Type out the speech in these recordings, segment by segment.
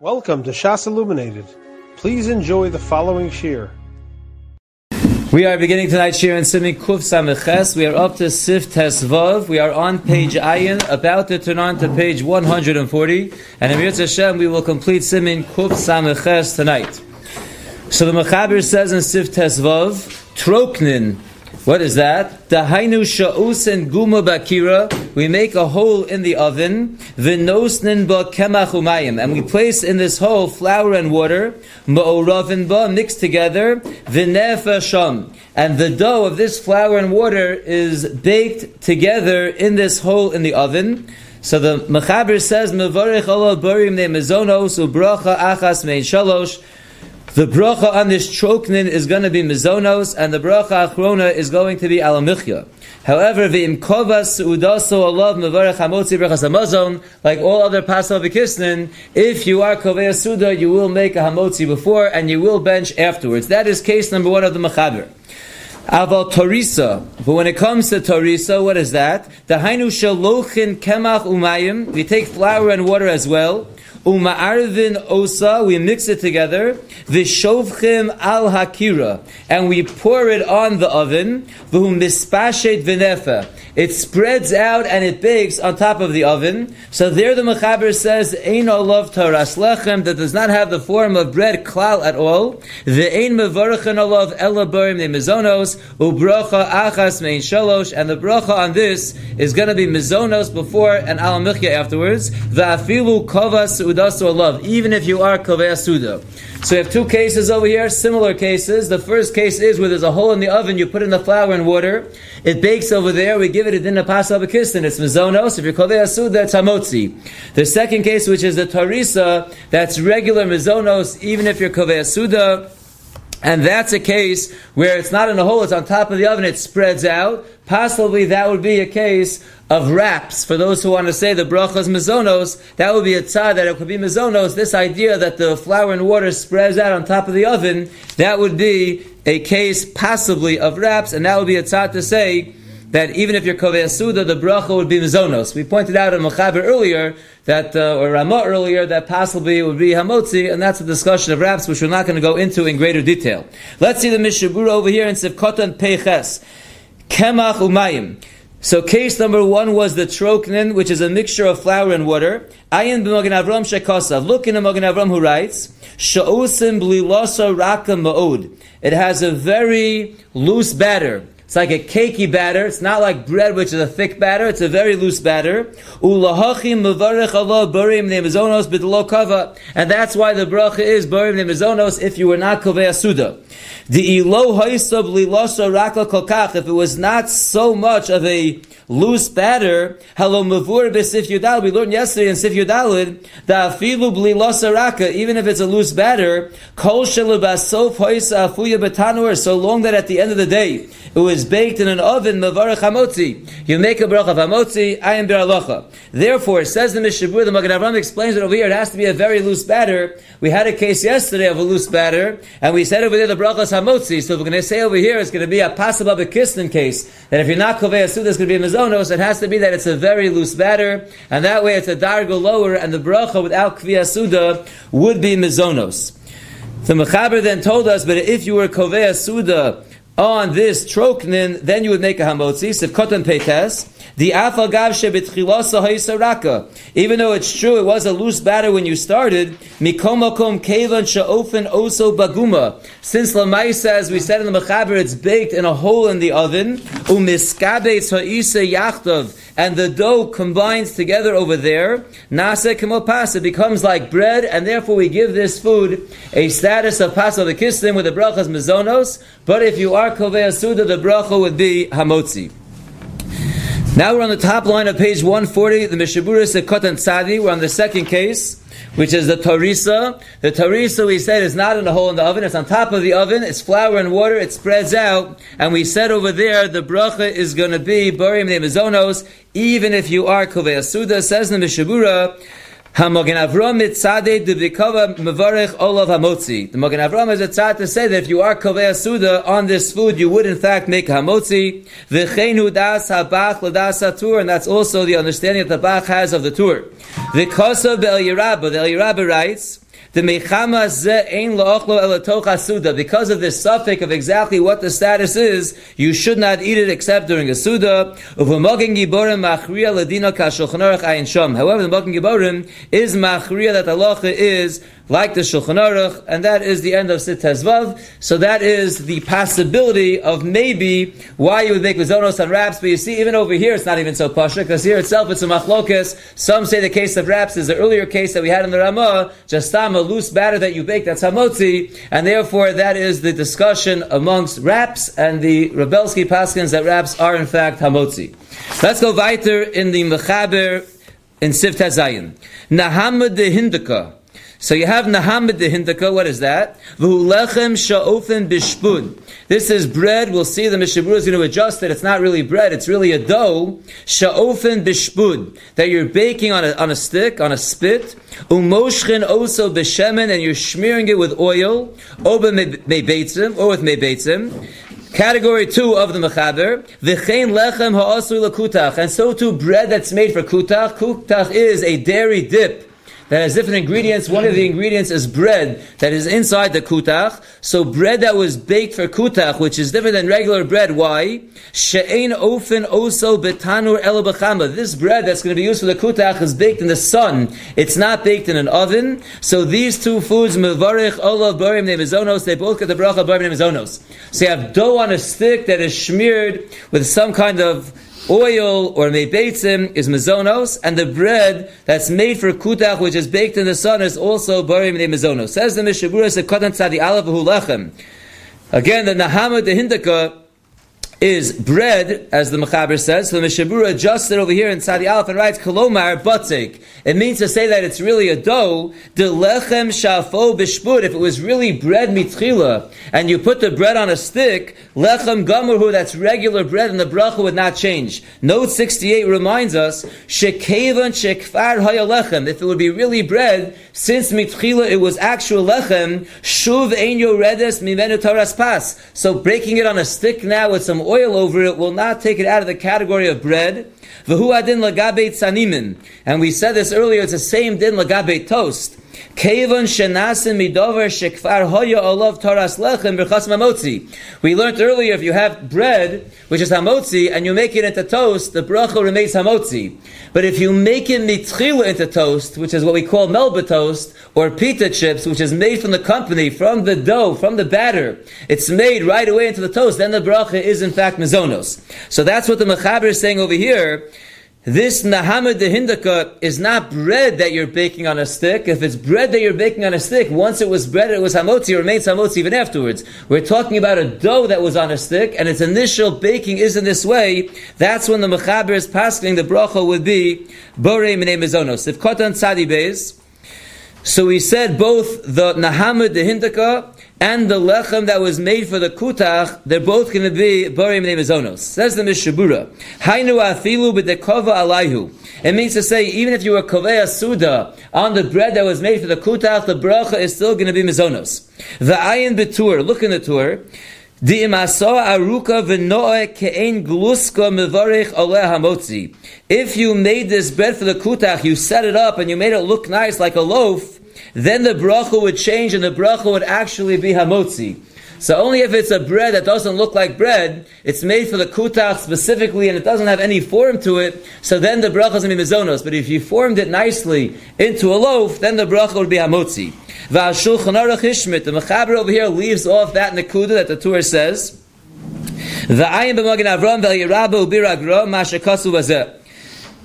Welcome to Shas Illuminated. Please enjoy the following shir. We are beginning tonight's shir in Simin Kuf Sameches. We are up to Sif Tesvav. We are on page Ayin, about to turn on to page 140. And in Mirz Hashem, we will complete Simin Kuf Sameches tonight. So the Mechaber says in Sif Tesvav, Troknin, what is that? Dahainu sha'us and guma bakira. We make a hole in the oven. V'nosnin ba kemach umayim. And we place in this hole flour and water. Ma'oravin ba, mixed together. V'nefa sham. And the dough of this flour and water is baked together in this hole in the oven. So the Mechaber says, Mevarich Allah barim ne mezonos ubracha achas mein shalosh. The bracha on this troknin is going to be mizonos, and the bracha achrona is going to be alamichya. However, the imkovas udaso alav mevarech hamotzi brachas hamazon, like all other pasal v'kisnin, if you are kovei suda, you will make a hamotzi before, and you will bench afterwards. That is case number one of the mechaber. Aval Torisa. But when it comes to Torisa, what is that? The Hainu Shalochin Kemach Umayim. We take flour and water as well. Uma'arvin osa, we mix it together. Vishovchim al hakira, and we pour it on the oven. V'hu mispashet v'nefa. It spreads out and it bakes on top of the oven. So there the Mechaber says, Ein olav taras lechem, that does not have the form of bread klal at all. Ve'ein mevarachin olav ela barim ne mizonos, ubracha achas mein shalosh, and the bracha on this is going to be mizonos before and alamichya afterwards. Ve'afilu kovas udasu olav, even if you are kovei suda. So we have two cases over here, similar cases. The first case is where there's a hole in the oven, you put in the flour and water, it bakes over there, we give it a dinner pasa b'kistin, it's mizonos, if you're kovei asud, that's hamotzi. The second case, which is the tarisa, that's regular mizonos, even if you're kovei asuda, and that's a case where it's not in a hole, it's on top of the oven, it spreads out. Possibly that would be a case of wraps. For those who want to say the brachas mizonos, that would be a tzad that it could be mizonos. This idea that the flour and water spreads out on top of the oven, that would be a case possibly of wraps, and that would be a tzad to say that even if you're suda, the bracha would be mizonos. We pointed out in Mechaber earlier that, uh, or Ramah earlier, that possibly it would be hamotzi, and that's a discussion of wraps, which we're not going to go into in greater detail. Let's see the Mishabura over here in Sivkotan Peiches. Kemach umayim. So case number one was the troknin, which is a mixture of flour and water. Ayin b'mogen Avram shekosav. Look in the Mogen Avram who writes, Sha'osim blilasa raka ma'od. It has a very loose batter. It's like a cakey batter. It's not like bread, which is a thick batter. It's a very loose batter. And that's why the bracha is barim nemizonos if you were not kovei suda. The ilo ha'isab lilasa raka kolkach. If it was not so much of a loose batter, hello mavur b'sif yudal. We learned yesterday in sif yudalid the afilu blilasa raka. Even if it's a loose batter, kol shelabasof ha'isa afuya betanur. So long that at the end of the day it was baked in an oven, mavarach hamotzi. You make a bracha of hamotzi, I am beralacha. Therefore, says the Mishabur, the Magen Avram explains it over here, it has to be a very loose batter. We had a case yesterday of a loose batter, and we said over there the bracha hamotzi, so we're going to say over here it's going to be a pasabah case, that if you're not kovei asud, it's going to be a mizonos, it has to be that it's a very loose batter, and that way it's a dargo lower, and the bracha without kvi asuda would be mizonos. The Mechaber then told us, but if you were kovei asuda, on this troknin, then you would make a hamotzi, sivkotan peites, the afagav haisaraka. Even though it's true, it was a loose batter when you started, mikomakom kevan sha'ofen oso baguma. Since lamaisa, as we said in the mechaber, it's baked in a hole in the oven, umiskabetz ha'isa yachtov, and the dough combines together over there, nasa kemopas, it becomes like bread, and therefore we give this food a status of pasa the kislim with the brachas mezonos, but if you are kovei suda, the bracha would be hamotzi. Now we're on the top line of page 140, the Mishabura Sekotan Tzadi. We're on the second case, which is the Tarisa. The Tarisa, we said, is not in a hole in the oven. It's on top of the oven. It's flour and water. It spreads out. And we said over there, the bracha is going to be Barim Nemazonos, even if you are Kovei Suda. Says the Mishabura, Hamogen Avram mitzadeh debikava mevarech olav hamotzi. The Mogen Avram is a tzad to say that if you are kovei suda on this food, you would in fact make hamotzi. V'cheinu das habach l'das hatur, and that's also the understanding that the Bach has of the Tur. The kosa be'el Yerabba, the El Yerabba writes, the mechama ze ein la'ochlo elatoch. Because of this suffix of exactly what the status is, you should not eat it except during a suda. However, the mogin giborim is machriya that the halacha is like the Shulchan Aruch, and that is the end of Sit Tezvav. So that is the possibility of maybe why you would make Mizonos on wraps, but you see, even over here, it's not even so pasha, because here itself it's a machlokas. Some say the case of wraps is the earlier case that we had in the Ramah, just a loose batter that you bake, that's hamotzi, and therefore that is the discussion amongst wraps and the Rebelsky Paskins that wraps are in fact hamotzi. Let's go weiter in the Mechaber in Sif Tazayin. Nahamad de Hindaka. So you have Nahamid the Hindaka, what is that? V'hulechem sha'ofen bishpud. This is bread, we'll see the Mishabura is going to adjust it, it's not really bread, it's really a dough, sha'ofen bishpud, that you're baking on a, on a stick, on a spit, umoshchen also b'shemen, and you're smearing it with oil, oba mebeitzim, or with mebeitzim, Category two of the mechaber, v'chein lechem ha'asu lekutach, and so too bread that's made for kutach. Kutach is a dairy dip that has different ingredients. One of the ingredients is bread that is inside the kutach. So bread that was baked for kutach, which is different than regular bread. Why? She'ein ofen oso betanur el This bread that's going to be used for the kutach is baked in the sun. It's not baked in an oven. So these two foods, mevarich olav barim nemizonos, they both get the bracha barim nemizonos. So you have dough on a stick that is smeared with some kind of oil or mebeitzim is mezonos, and the bread that's made for kutach, which is baked in the sun, is also barim mezonos. Says the Mishabura, Sekatan Tzadi Alav. Again, the Nahama the Hindaka is bread, as the Mechaber says. So the Mishabura adjusted over here in Sadi Aleph and writes, Kolomar Batzik. It means to say that it's really a dough. De lechem shafo bishpud. If it was really bread mitchila, and you put the bread on a stick, lechem gamurhu, that's regular bread, and the bracha would not change. Note 68 reminds us, shekevan shekfar haya lechem. If it would be really bread, since mitchila it was actual lechem, shuv ein yoredes mimenu taras pas. So breaking it on a stick now with some oil over it will not take it out of the category of bread. V'hu adin lagabe tzanimin. And we said this earlier, it's the same din lagabe toast. Kevon shenasim midover shekfar hoya olav taras lechem b'chas mamotzi. We learned earlier if you have bread, which is hamotzi, and you make it into toast, the bracha remains hamotzi. But if you make it mitchila into toast, which is what we call melba toast, or pita chips, which is made from the company, from the dough, from the batter, it's made right away into the toast, then the bracha is in fact mezonos. So that's what the Mechaber is saying over here, this Nahamad the Hindaka is not bread that you're baking on a stick. If it's bread that you're baking on a stick, once it was bread, it was hamotzi, it remains hamotzi even afterwards. We're talking about a dough that was on a stick, and its initial baking is in this way. That's when the Mechaber is passing, the bracha would be Bore Minei Mizonos. If Kotan Tzadi Beis, so we said both the Nahamad the Hindaka and the lechem that was made for the kutach, they're both going to be barim neimazonos. Says the Mishabura. Hainu afilu b'dekova alayhu. It means to say, even if you were kovea suda on the bread that was made for the kutach, the bracha is still going to be mizonos. The ayin betur, look in the Tur. Hamotzi. If you made this bread for the kutach, you set it up and you made it look nice like a loaf, then the bracha would change and the bracha would actually be hamotzi. So only if it's a bread that doesn't look like bread, it's made for the kutach specifically, and it doesn't have any form to it, so then the bracha is going to be mizonos. But if you formed it nicely into a loaf, then the bracha would be hamotzi. The mechaber over here leaves off that nekuda that the Torah says. The ayin b'magen avram v'yirabu biragra masha kasu v'zeh.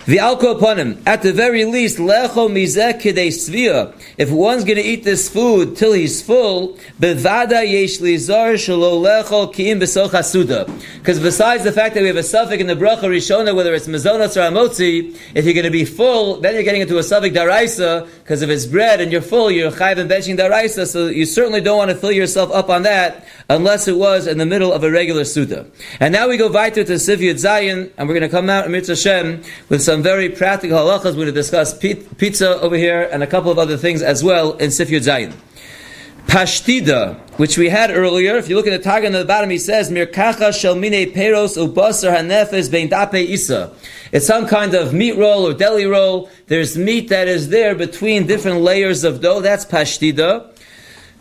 The alcohol upon him. At the very least, lecho mizeh kidei svia. If one's going to eat this food till he's full, bevada yesh shelo lecho kiim. Because besides the fact that we have a suffix in the bracha rishona, whether it's mezonos or amotzi, if you're going to be full, then you're getting into a suffix daraisa, because if it's bread and you're full, you're chayv and benching daraisa, so you certainly don't want to fill yourself up on that, unless it was in the middle of a regular suda. And now we go weiter to Siviyat Zayin, and we're going to come out, Amir Hashem, with some some very practical halachas. We're going to discuss pizza over here and a couple of other things as well in Sif Yud Zayin. Pashtida, which we had earlier. If you look at the tag on the bottom, he says, Mirkacha shel mine peros ubasar hanefes bein dape isa. It's some kind of meat roll or deli roll. There's meat that is there between different layers of dough. That's pashtida.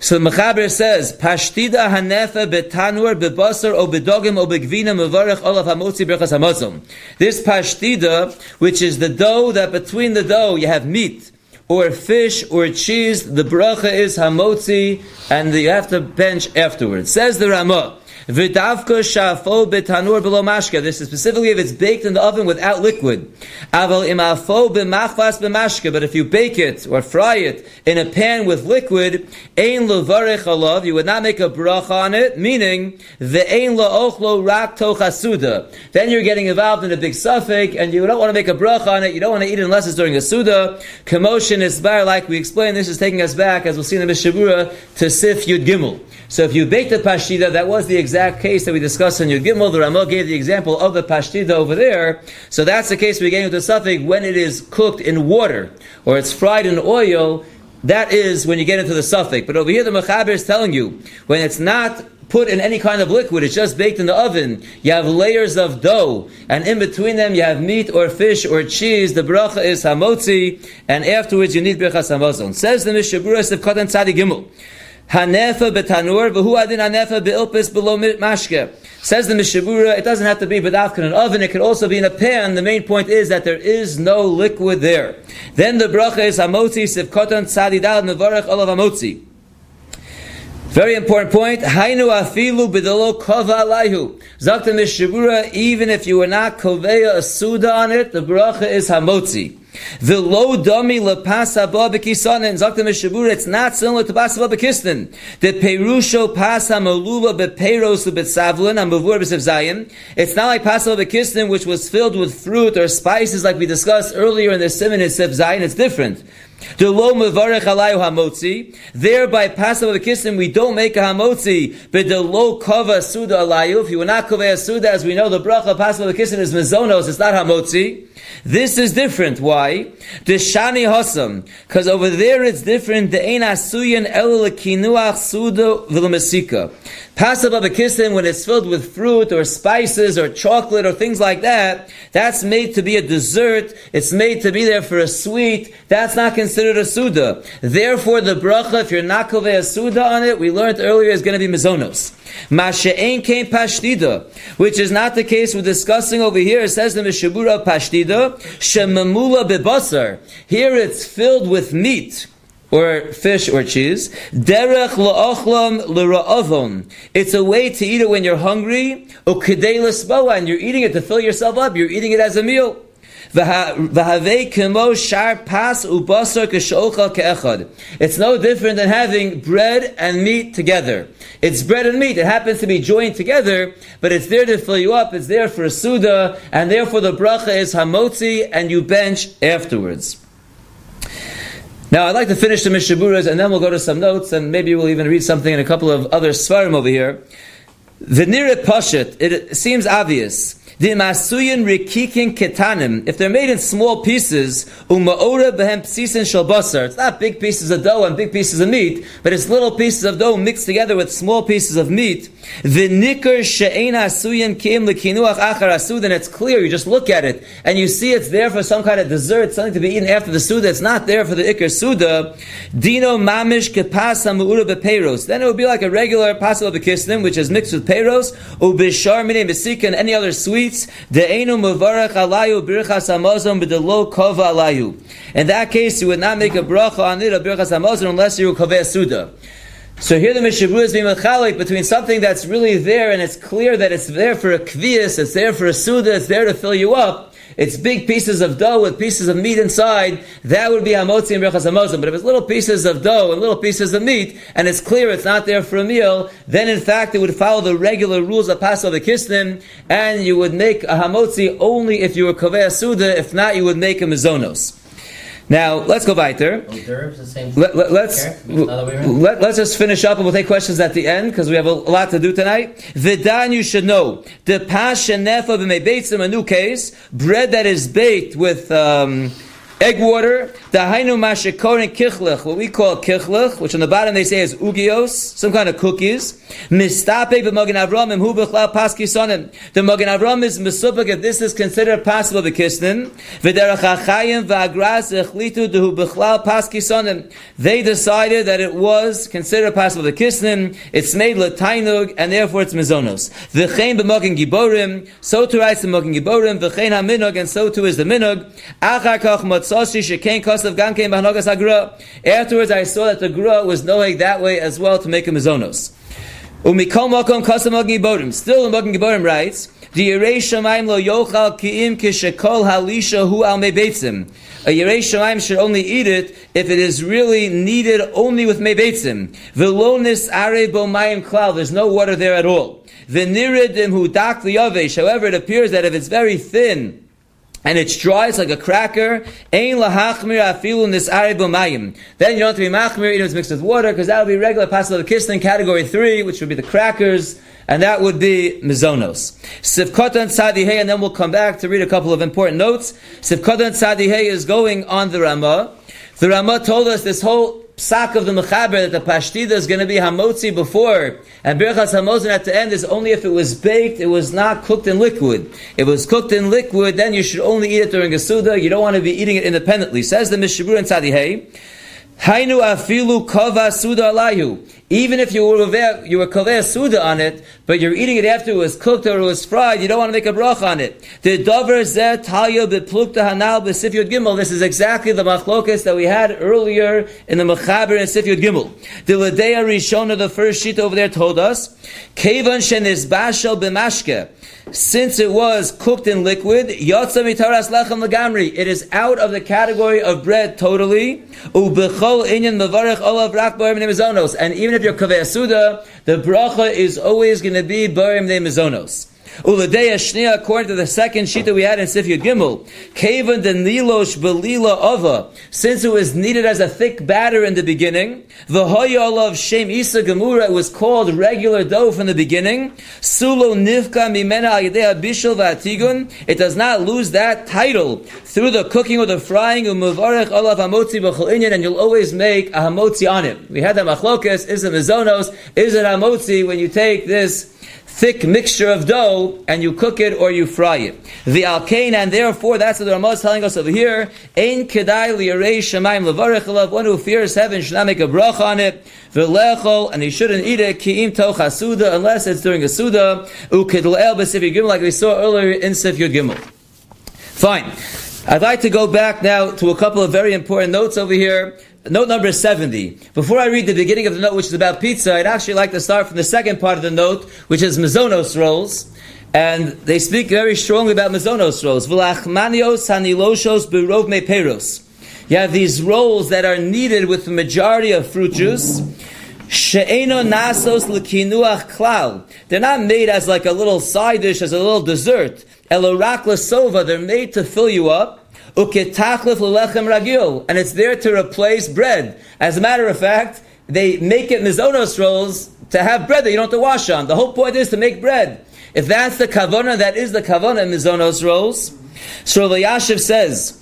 So the Mechaber says, Pashtida hanefa betanur bebasar o bedogim o begvina mevarech olav hamotzi berchas hamazon. This pashtida, which is the dough that between the dough you have meat, or fish, or cheese, the bracha is hamotzi, and you have to bench afterwards. Says the Ramah, V'davka shafo betanur below mashka. This is specifically if it's baked in the oven without liquid. Aval imafo b'machvas b'mashka. But if you bake it or fry it in a pan with liquid, ein levarech alav. You would not make a bracha on it. Meaning the ein laochlo rak tochasuda. Then you're getting involved in a big suffix, and you don't want to make a bracha on it. You don't want to eat it unless it's during a suda. Commotion is bar, like we explained. This is taking us back, as we'll see in the Mishabura, to Sif Yud Gimel. So if you bake the pashtida, that was the exact case that we discussed in Yud Gimel. The Ramah gave the example of the pashtida over there. So that's the case we get into suffix when it is cooked in water or it's fried in oil. That is when you get into the suffix. But over here, the Mechaber is telling you when it's not put in any kind of liquid, it's just baked in the oven. You have layers of dough, and in between them you have meat or fish or cheese. The bracha is hamotzi, and afterwards you need brachas hamazon. Says the Mishabura of Katan Tzadi Gimel. Hanefa betanur, v'hu adin hanefa be'ilpis below mashke. Says the Mishabura, it doesn't have to be in an oven, it can also be in a pan. The main point is that there is no liquid there. Then the bracha is hamotzi sivkotan tzadidal mevarech olav hamotzi. Very important point. Hainu afilu b'dalo kova alayhu. Zakta Mishabura, even if you were not koveya a suda on it, the bracha is hamotzi. The low dummy lepas haba bekisanin zakta mishabur. It's not similar to pas haba bekisnin. The perusho pas hamalula beperos ubetsavlin amavur besevzayim. It's not like pas haba bekisnin, which was filled with fruit or spices, like we discussed earlier in the simon sevzayin. It's different. The lo mevarech alayu hamotzi. There by Passover kissim we don't make a hamotzi, but the lo kava suda alayu. If you were not kaveh suda, as we know, the bracha Passover kissim is mezonos. It's not hamotzi. This is different. Why? The shani hasam, because over there it's different. The ein asuyan el lekinuach suda Passover bekissim, when it's filled with fruit or spices or chocolate or things like that, that's made to be a dessert. It's made to be there for a sweet. That's not considered a suda. Therefore, the bracha, if you're not kovei a suda on it, we learned earlier is going to be mizonos. Masha'en came pashtida, which is not the case we're discussing over here. It says the Mishabura pashtida, shemamula bebasar. Here it's filled with meat or fish or cheese. Derech la'ochlam l'ra'avon. It's a way to eat it when you're hungry. Ukidei l'sboa, and you're eating it to fill yourself up. You're eating it as a meal. It's no different than having bread and meat together. It's bread and meat. It happens to be joined together, but it's there to fill you up. It's there for a suda, and therefore the bracha is hamotzi, and you bench afterwards. Now, I'd like to finish the Mishaburas, and then we'll go to some notes, and maybe we'll even read something in a couple of other Svarim over here. The Nirit Pashat, it seems obvious the masuyin rikikin ketanim, if they're made in small pieces, umaora behem psisin shalbasar. It's not big pieces of dough and big pieces of meat, but it's little pieces of dough mixed together with small pieces of meat. The nikar she'ein asuyin kim lekinuach achar asud, then it's clear. You just look at it and you see it's there for some kind of dessert, something to be eaten after the suda. It's not there for the ikar suda. Dino mamish kepasa mu'ura beperos. Then it would be like a regular pasal bekisnim, which is mixed with peros, ubishar mine mesika and any other sweet Alayu. In that case, you would not make a bracha on it, a birchas hamazon, unless you koveh suda. So here the Mishabur is being mechalik between something that's really there and it's clear that it's there for a kvias, it's there for a suda, it's there to fill you up, it's big pieces of dough with pieces of meat inside, that would be hamotzi and brechas hamozim. But if it's little pieces of dough and little pieces of meat, and it's clear it's not there for a meal, then in fact it would follow the regular rules of Passover Kisnim, and you would make a hamotzi only if you were kovei suda, if not you would make a mizonos. Now let's go weiter. Let, let, let's let, us just finish up and we'll take questions at the end because we have a lot to do tonight. Vidan, you should know the pashanefa b'meibeitzim. A new case, bread that is baked with. Um, egg water, Dahainu mashikorin kichlich, what we call kichlich, which on the bottom they say is ugios, some kind of cookies. Mistape b'mogen avram paski sonim. The mogen avram is mesupik if this is considered possible b'kisnin. V'derach achayim v'agras echlitu dehu paski sonim. They decided that it was considered possible kisnin. It's made letainug and therefore it's mizonos. V'chein b'mogen giborim. So to writes the mogen giborim. V'chein haminog and so too is the minog. Achar kach matzosi shekein kos of Gamkein Bahanogas Agra. Afterwards, I saw that the Gra was knowing that way as well to make a Mizonos. Umikol Makom Kasam Magin Giborim. Still, Magin Giborim writes, the Yerei Shemaim lo yochal ki'im kishekol halisha hu al mebeitzim. A Yerei Shemaim should only eat it if it is really needed only with mebeitzim. Velonis are bo mayim klal. There's no water there at all. V'niridim hu dak liyavesh. However, it appears that if it's very thin, and it's dry, it's like a cracker. Lahachmir afilu. Then you don't have to be machmir, if it's mixed with water, because that would be regular pasal of kistin category three, which would be the crackers, and that would be mizonos. Sivkotan tzadihei, and then we'll come back to read a couple of important notes. Sivkotan tzadihei is going on the Ramah. The Ramah told us this whole psak of the mechaber that the pashtida is going to be hamotzi before, and birchas hamozin at the end is only if it was baked, it was not cooked in liquid. If it was cooked in liquid, then you should only eat it during a suda. You don't want to be eating it independently. Says the Mishabur and Tzadihei. Hainu afilu kava suda alayu. Even if you were you were kaveh suda on it, but you're eating it after it was cooked or it was fried, you don't want to make a brach on it. The dover zeh talya beplukta hanal besifyud gimel. This is exactly the machlokas that we had earlier in the mechaber and sifyud gimel. The ladea rishona, the first sheet over there, told us kevan shenis bashel b'mashke since it was cooked in liquid. It is out of the category of bread totally. And even if you're kaveh suda, the bracha is always going to be barim mizonos. Uladeya according to the second sheet that we had in Sifyud Gimel, Kavan the Nilosh Belila Ava, since it was needed as a thick batter in the beginning, the Hoyal of Shem Isa Gemura was called regular dough from the beginning, Sulo Nivka Mimena Ayadea Bishul Vatigun, it does not lose that title. Through the cooking or the frying, Umuvarech Olav Hamotzi B'chol and you'll always make a Hamotzi on it. We had the Machlokas, is it Mizonos, is it Hamotzi, when you take this thick mixture of dough and you cook it or you fry it. The alkane, and therefore that's what the Ramah is telling us over here. Ein kedai liyarei shemaim levarech. One who fears heaven should not make a brach on it. V'lechol, and he shouldn't eat it ki'im toch suda unless it's during a suda. Ukedleel b'sif gimel, like we saw earlier in Sif Yud Gimel. Fine. I'd like to go back now to a couple of very important notes over here. Note number 70. Before I read the beginning of the note, which is about pizza, I'd actually like to start from the second part of the note, which is Mizonos rolls. And they speak very strongly about Mizonos rolls. You have these rolls that are kneaded with the majority of fruit juice. Nasos. They're not made as like a little side dish, as a little dessert. Sova. They're made to fill you up ragil, and it's there to replace bread. As a matter of fact, they make it mizonos rolls to have bread that you don't have to wash on. The whole point is to make bread. If that's the kavona, that is the kavona mizonos rolls. So Yashiv says,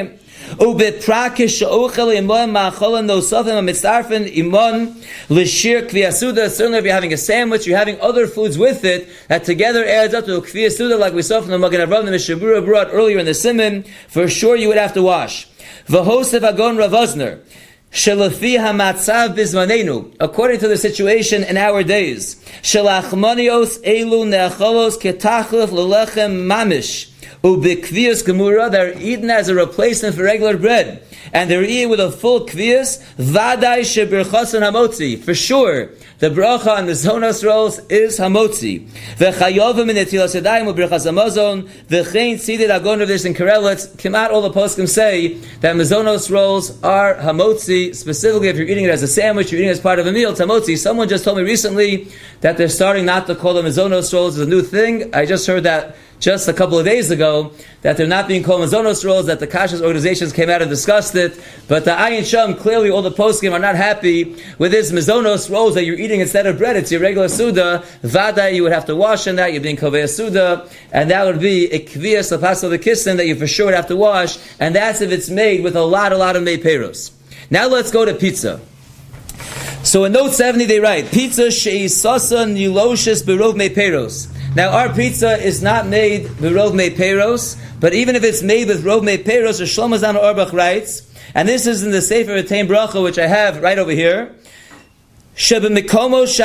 Mitzrayim. Ubeprakish ochel imon ma'acholan nosafim mitzarfen imon l'shir kviyasuda. Certainly, if you're having a sandwich, you're having other foods with it that together adds up to kviyasuda, like we saw from the Magen Avraham the Mishabura brought earlier in the Simon. For sure, you would have to wash. V'hosev agon ravazner. According to the situation in our days, Shalachmanios elu neacholos ketachlif lelechem mamish. Ubikvias gemura, they're eaten as a replacement for regular bread. And they're eaten with a full kvias, vadai shebirchasan hamotzi. For sure, the bracha on the zonos rolls is hamotzi. V'chayovim in etilas yadayim u'birchas hamazon, v'chein tzidid agon of this in Karelitz, Kemat all the poskim say that mazonos rolls are hamotzi, specifically if you're eating it as a sandwich, you're eating it as part of a meal, it's hamotzi. Someone just told me recently that they're starting not to call them mazonos rolls as a new thing. I just heard that just a couple of days ago that they're not being called mazonos rolls, that the Kashas organizations came out and discussed it. But the Ayin Sham, clearly all the postgame are not happy with this mazonos rolls that you're eating instead of bread. It's your regular Suda. Vada, you would have to wash in that. You're being Kovea Suda. And that would be a Kviyas Lapas of the Kissin that you for sure would have to wash. And that's if it's made with a lot, a lot of made peros. Now let's go to pizza. So in note 70 they write, pizza she'isasa niloshis berov me peros. Now our pizza is not made with rov peros, but even if it's made with rov peros, Shlomo Zan Orbach writes, and this is in the Sefer Retain Bracha, which I have right over here. He quotes Rosh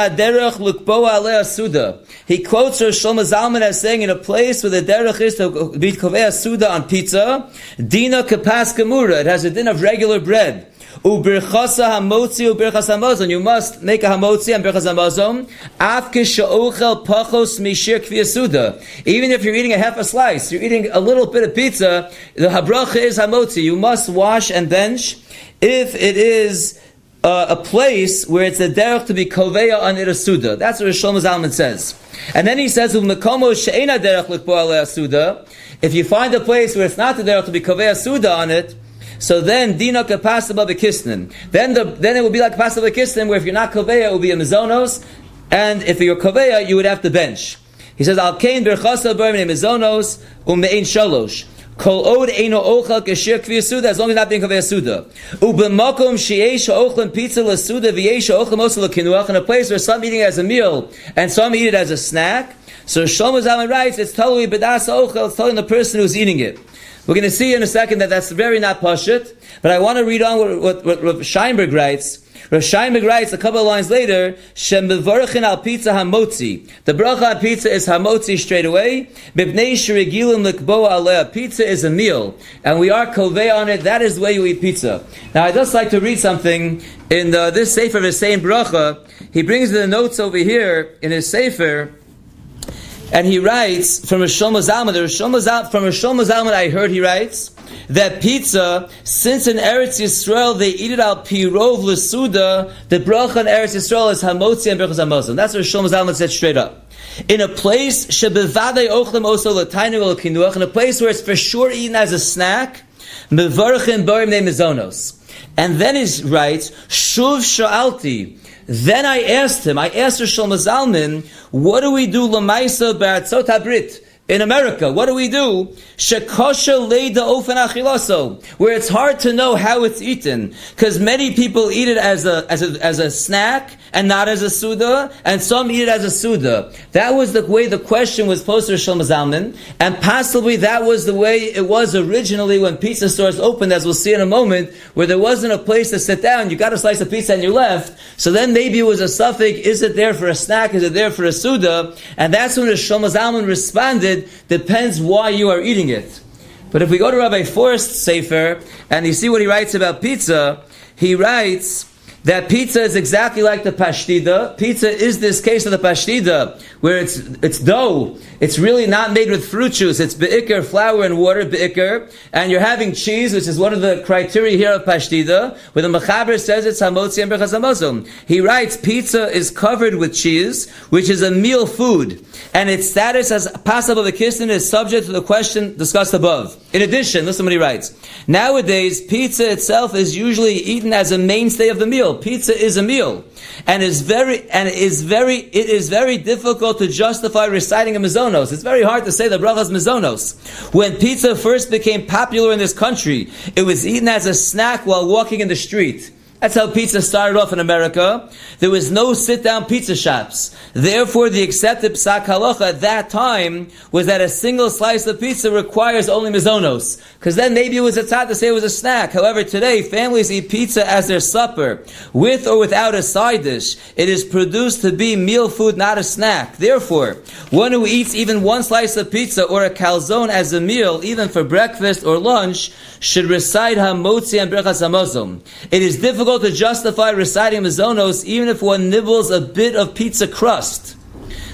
Shlomo Zalman as saying, in a place where the derech is to be kovea suda on pizza, dina kapas gemura. It has a din of regular bread. Hamotzi. You must make a hamotzi and birchas hamazon. Even if you're eating a half a slice, you're eating a little bit of pizza, the habracha is hamotzi. You must wash and bench. If it is uh, a place where it's a derech to be koveya on it suda. That's what Shlomo Zalman says. And then he says. If you find a place where it's not the derech to be koveya suda on it, so then dina kapasaba bekisnin. Then the then it would be like pasaba bekisnin, where if you're not koveya, it would be a mizonos, and if you're koveya, you would have to bench. He says, "Al kain berchasa b'rmei mizonos u'mein shalosh." Kol od eino ochal kashir kvi suda as long as not being kaveh suda. Ubemakom sheyesh ochlan pizza la suda v'yesh ochlan la kinuach in a place where some eat it as a meal and some eat it as a snack. So Shlomo Zalman writes, it's totally bedas ochel, it's telling the person who's eating it. We're going to see in a second that that's very not pashut, but I want to read on what, what, what, Scheinberg writes. Rav Shaimek writes a couple of lines later, Shem bevarchin al pizza hamotzi. The bracha on pizza is hamotzi straight away. Bibnei shirigilim likbo aleh. Pizza is a meal, and we are kovei on it. That is the way you eat pizza. Now, I'd just like to read something in the, this sefer of the same bracha. He brings the notes over here in his sefer. And he writes from Rishon Zalman, from Rishon Zalman I heard he writes, that pizza, since in Eretz Yisrael they eat it al pirov lesuda, the bracha in Eretz Yisrael is hamotzi and berachas hamazon. That's what Shlomo Zalman said straight up. In a place shebevadei ochlem l'tainu ol kinuach, in a place where it's for sure eaten as a snack, mevarchim barim ne. And then he writes, shuv sha'alti, then I asked him, I asked Shlomo Zalman, what do we do lamaisa ba'atzot habrit? In America, what do we do? Shekosha leida ofen where it's hard to know how it's eaten, because many people eat it as a, as a as a snack and not as a suda, and some eat it as a suda. That was the way the question was posed to Shlomo Zalman, and possibly that was the way it was originally when pizza stores opened, as we'll see in a moment, where there wasn't a place to sit down. You got a slice of pizza and you left. So then maybe it was a suffix: is it there for a snack? Is it there for a suda? And that's when Shlomo Zalman responded depends why you are eating it. But if we go to Rabbi Forst Sefer and you see what he writes about pizza, he writes that pizza is exactly like the pashtida. Pizza is this case of the pashtida, where it's it's dough. It's really not made with fruit juice. It's be'ikr, flour and water, be'ikr. And you're having cheese, which is one of the criteria here of pashtida, where the Mechaber says it's hamotzi and berchas He writes, pizza is covered with cheese, which is a meal food. And its status as of a kistin is subject to the question discussed above. In addition, listen what he writes. Nowadays, pizza itself is usually eaten as a mainstay of the meal. Pizza is a meal, and is very and is very it is very difficult to justify reciting a mizonos. It's very hard to say the brachas mizonos. When pizza first became popular in this country, it was eaten as a snack while walking in the street. That's how pizza started off in America. There was no sit-down pizza shops. Therefore, the accepted psak halacha at that time was that a single slice of pizza requires only mizonos. Because then maybe it was a tzad to say it was a snack. However, today, families eat pizza as their supper, with or without a side dish. It is produced to be meal food, not a snack. Therefore, one who eats even one slice of pizza or a calzone as a meal, even for breakfast or lunch, should recite Hamotzi and Berchas Hamazon. It is difficult to justify reciting Mazonos even if one nibbles a bit of pizza crust.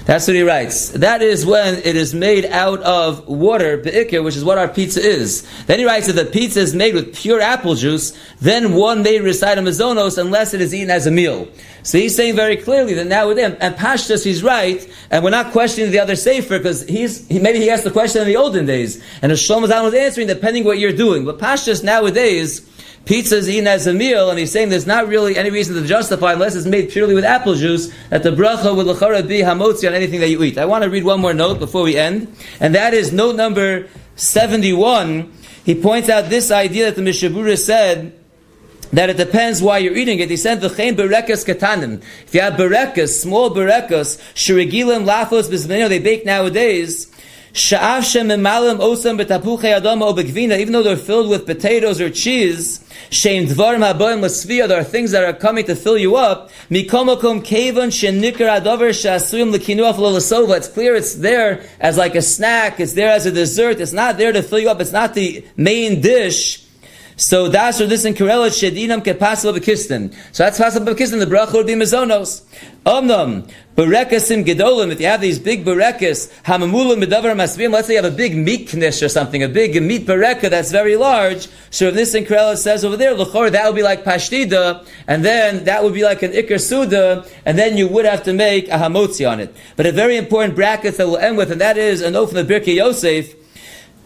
That's what he writes. That is when it is made out of water, be'ikir, which is what our pizza is. Then he writes that the pizza is made with pure apple juice, then one may recite a mazonos unless it is eaten as a meal. So he's saying very clearly that nowadays, and Pashtus, he's right, and we're not questioning the other Sefer, because he's, he, maybe he asked the question in the olden days, and Shlomo Zalman was answering depending what you're doing. But Pashtus nowadays, pizza is eaten as a meal, and he's saying there's not really any reason to justify, unless it's made purely with apple juice, that the bracha would lechara be hamotzi on anything that you eat. I want to read one more note before we end, and that is note number 71. He points out this idea that the Mishabura said, that it depends why you're eating it. He said, "V'chein berekas katanim." If you have berekas, small berekas, shirigilim lafos bizmenino, they bake nowadays. Sha'av shemimalim osam betapuchei adama even though they're filled with potatoes or cheese, shein dvarim haboim lasvia, there are things that are coming to fill you up. Mikomokom kevan shenikar adavar shasuyim lekinuaf lolasova. It's clear it's there as like a snack, it's there as a dessert, it's not there to fill you up, it's not the main dish. So that's or this in Kirella Shedinam Kepasel Bekistin. So that's Pasel Bekistin, the bracha would be Mizonos. Omnam, Berekasim Gedolim, if you have these big berekas, Hamamulim Medavar Masvim, let's say you have a big meat knish or something, a big meat bereka that's very large. So if this in Kirella says over there, Lachor, that would be like Pashtida, and then that would be like an Iker Suda, and then you would have to make a Hamotzi on it. But a very important bracket that we'll end with, and that is an oath from the Birkei Yosef,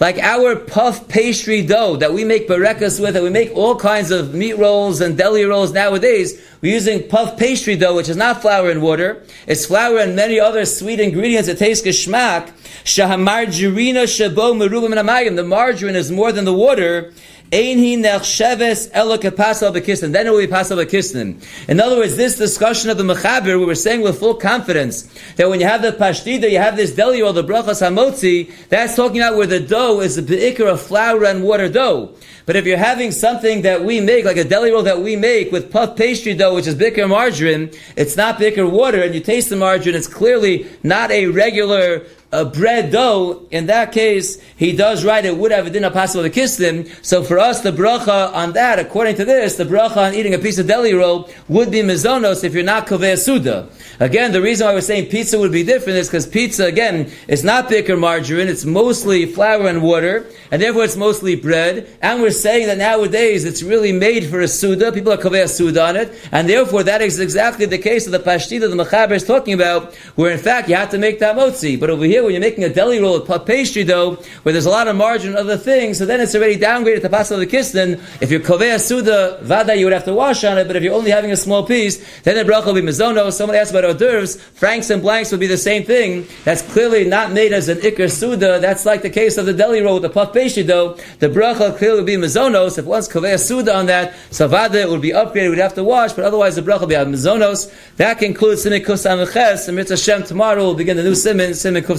like our puff pastry dough that we make barekas with, that we make all kinds of meat rolls and deli rolls nowadays, we're using puff pastry dough, which is not flour and water. It's flour and many other sweet ingredients that taste geschmack. Shahamargarina shabo merubim amayim. The margarine is more than the water. Einhi nechsheves elo kepasal bekistin. Then it will be pasal bekistin. In other words, this discussion of the mechaber, we were saying with full confidence that when you have the pashtida, you have this deli or the brachas hamotzi. That's talking about where the dough is the beikar of flour and water dough. But if you're having something that we make, like a deli roll that we make with puff pastry dough, which is bicker margarine, it's not bicker water, and you taste the margarine, it's clearly not a regular a bread dough, in that case, he does write it would have a dinner possible to kiss them. So for us, the bracha on that, according to this, the bracha on eating a piece of deli roll would be mizonos if you're not koveh suda. Again, the reason why we're saying pizza would be different is because pizza, again, is not bicker margarine, it's mostly flour and water, and therefore it's mostly bread. And we're saying that nowadays it's really made for a suda, people are koveh suda on it, and therefore that is exactly the case of the pashtida the Mechaber is talking about, where in fact you have to make that motzi. But over here, when you're making a deli roll of pastry dough, where there's a lot of margin and other things, so then it's already downgraded to pasal the kistin. If you're koveh suda, vada, you would have to wash on it, but if you're only having a small piece, then the bracha will be mizono. Someone asked about hors d'oeuvres, franks and blanks would be the same thing. That's clearly not made as an ikr suda. That's like the case of the deli roll with the puff pastry dough. The bracha clearly would be mizonos. If one's koveh suda on that, savada would be upgraded. We'd have to wash, but otherwise the bracha would be mizonos. That concludes Simin Kuf And Mitzvah Shem tomorrow we'll begin the new Simin Kuf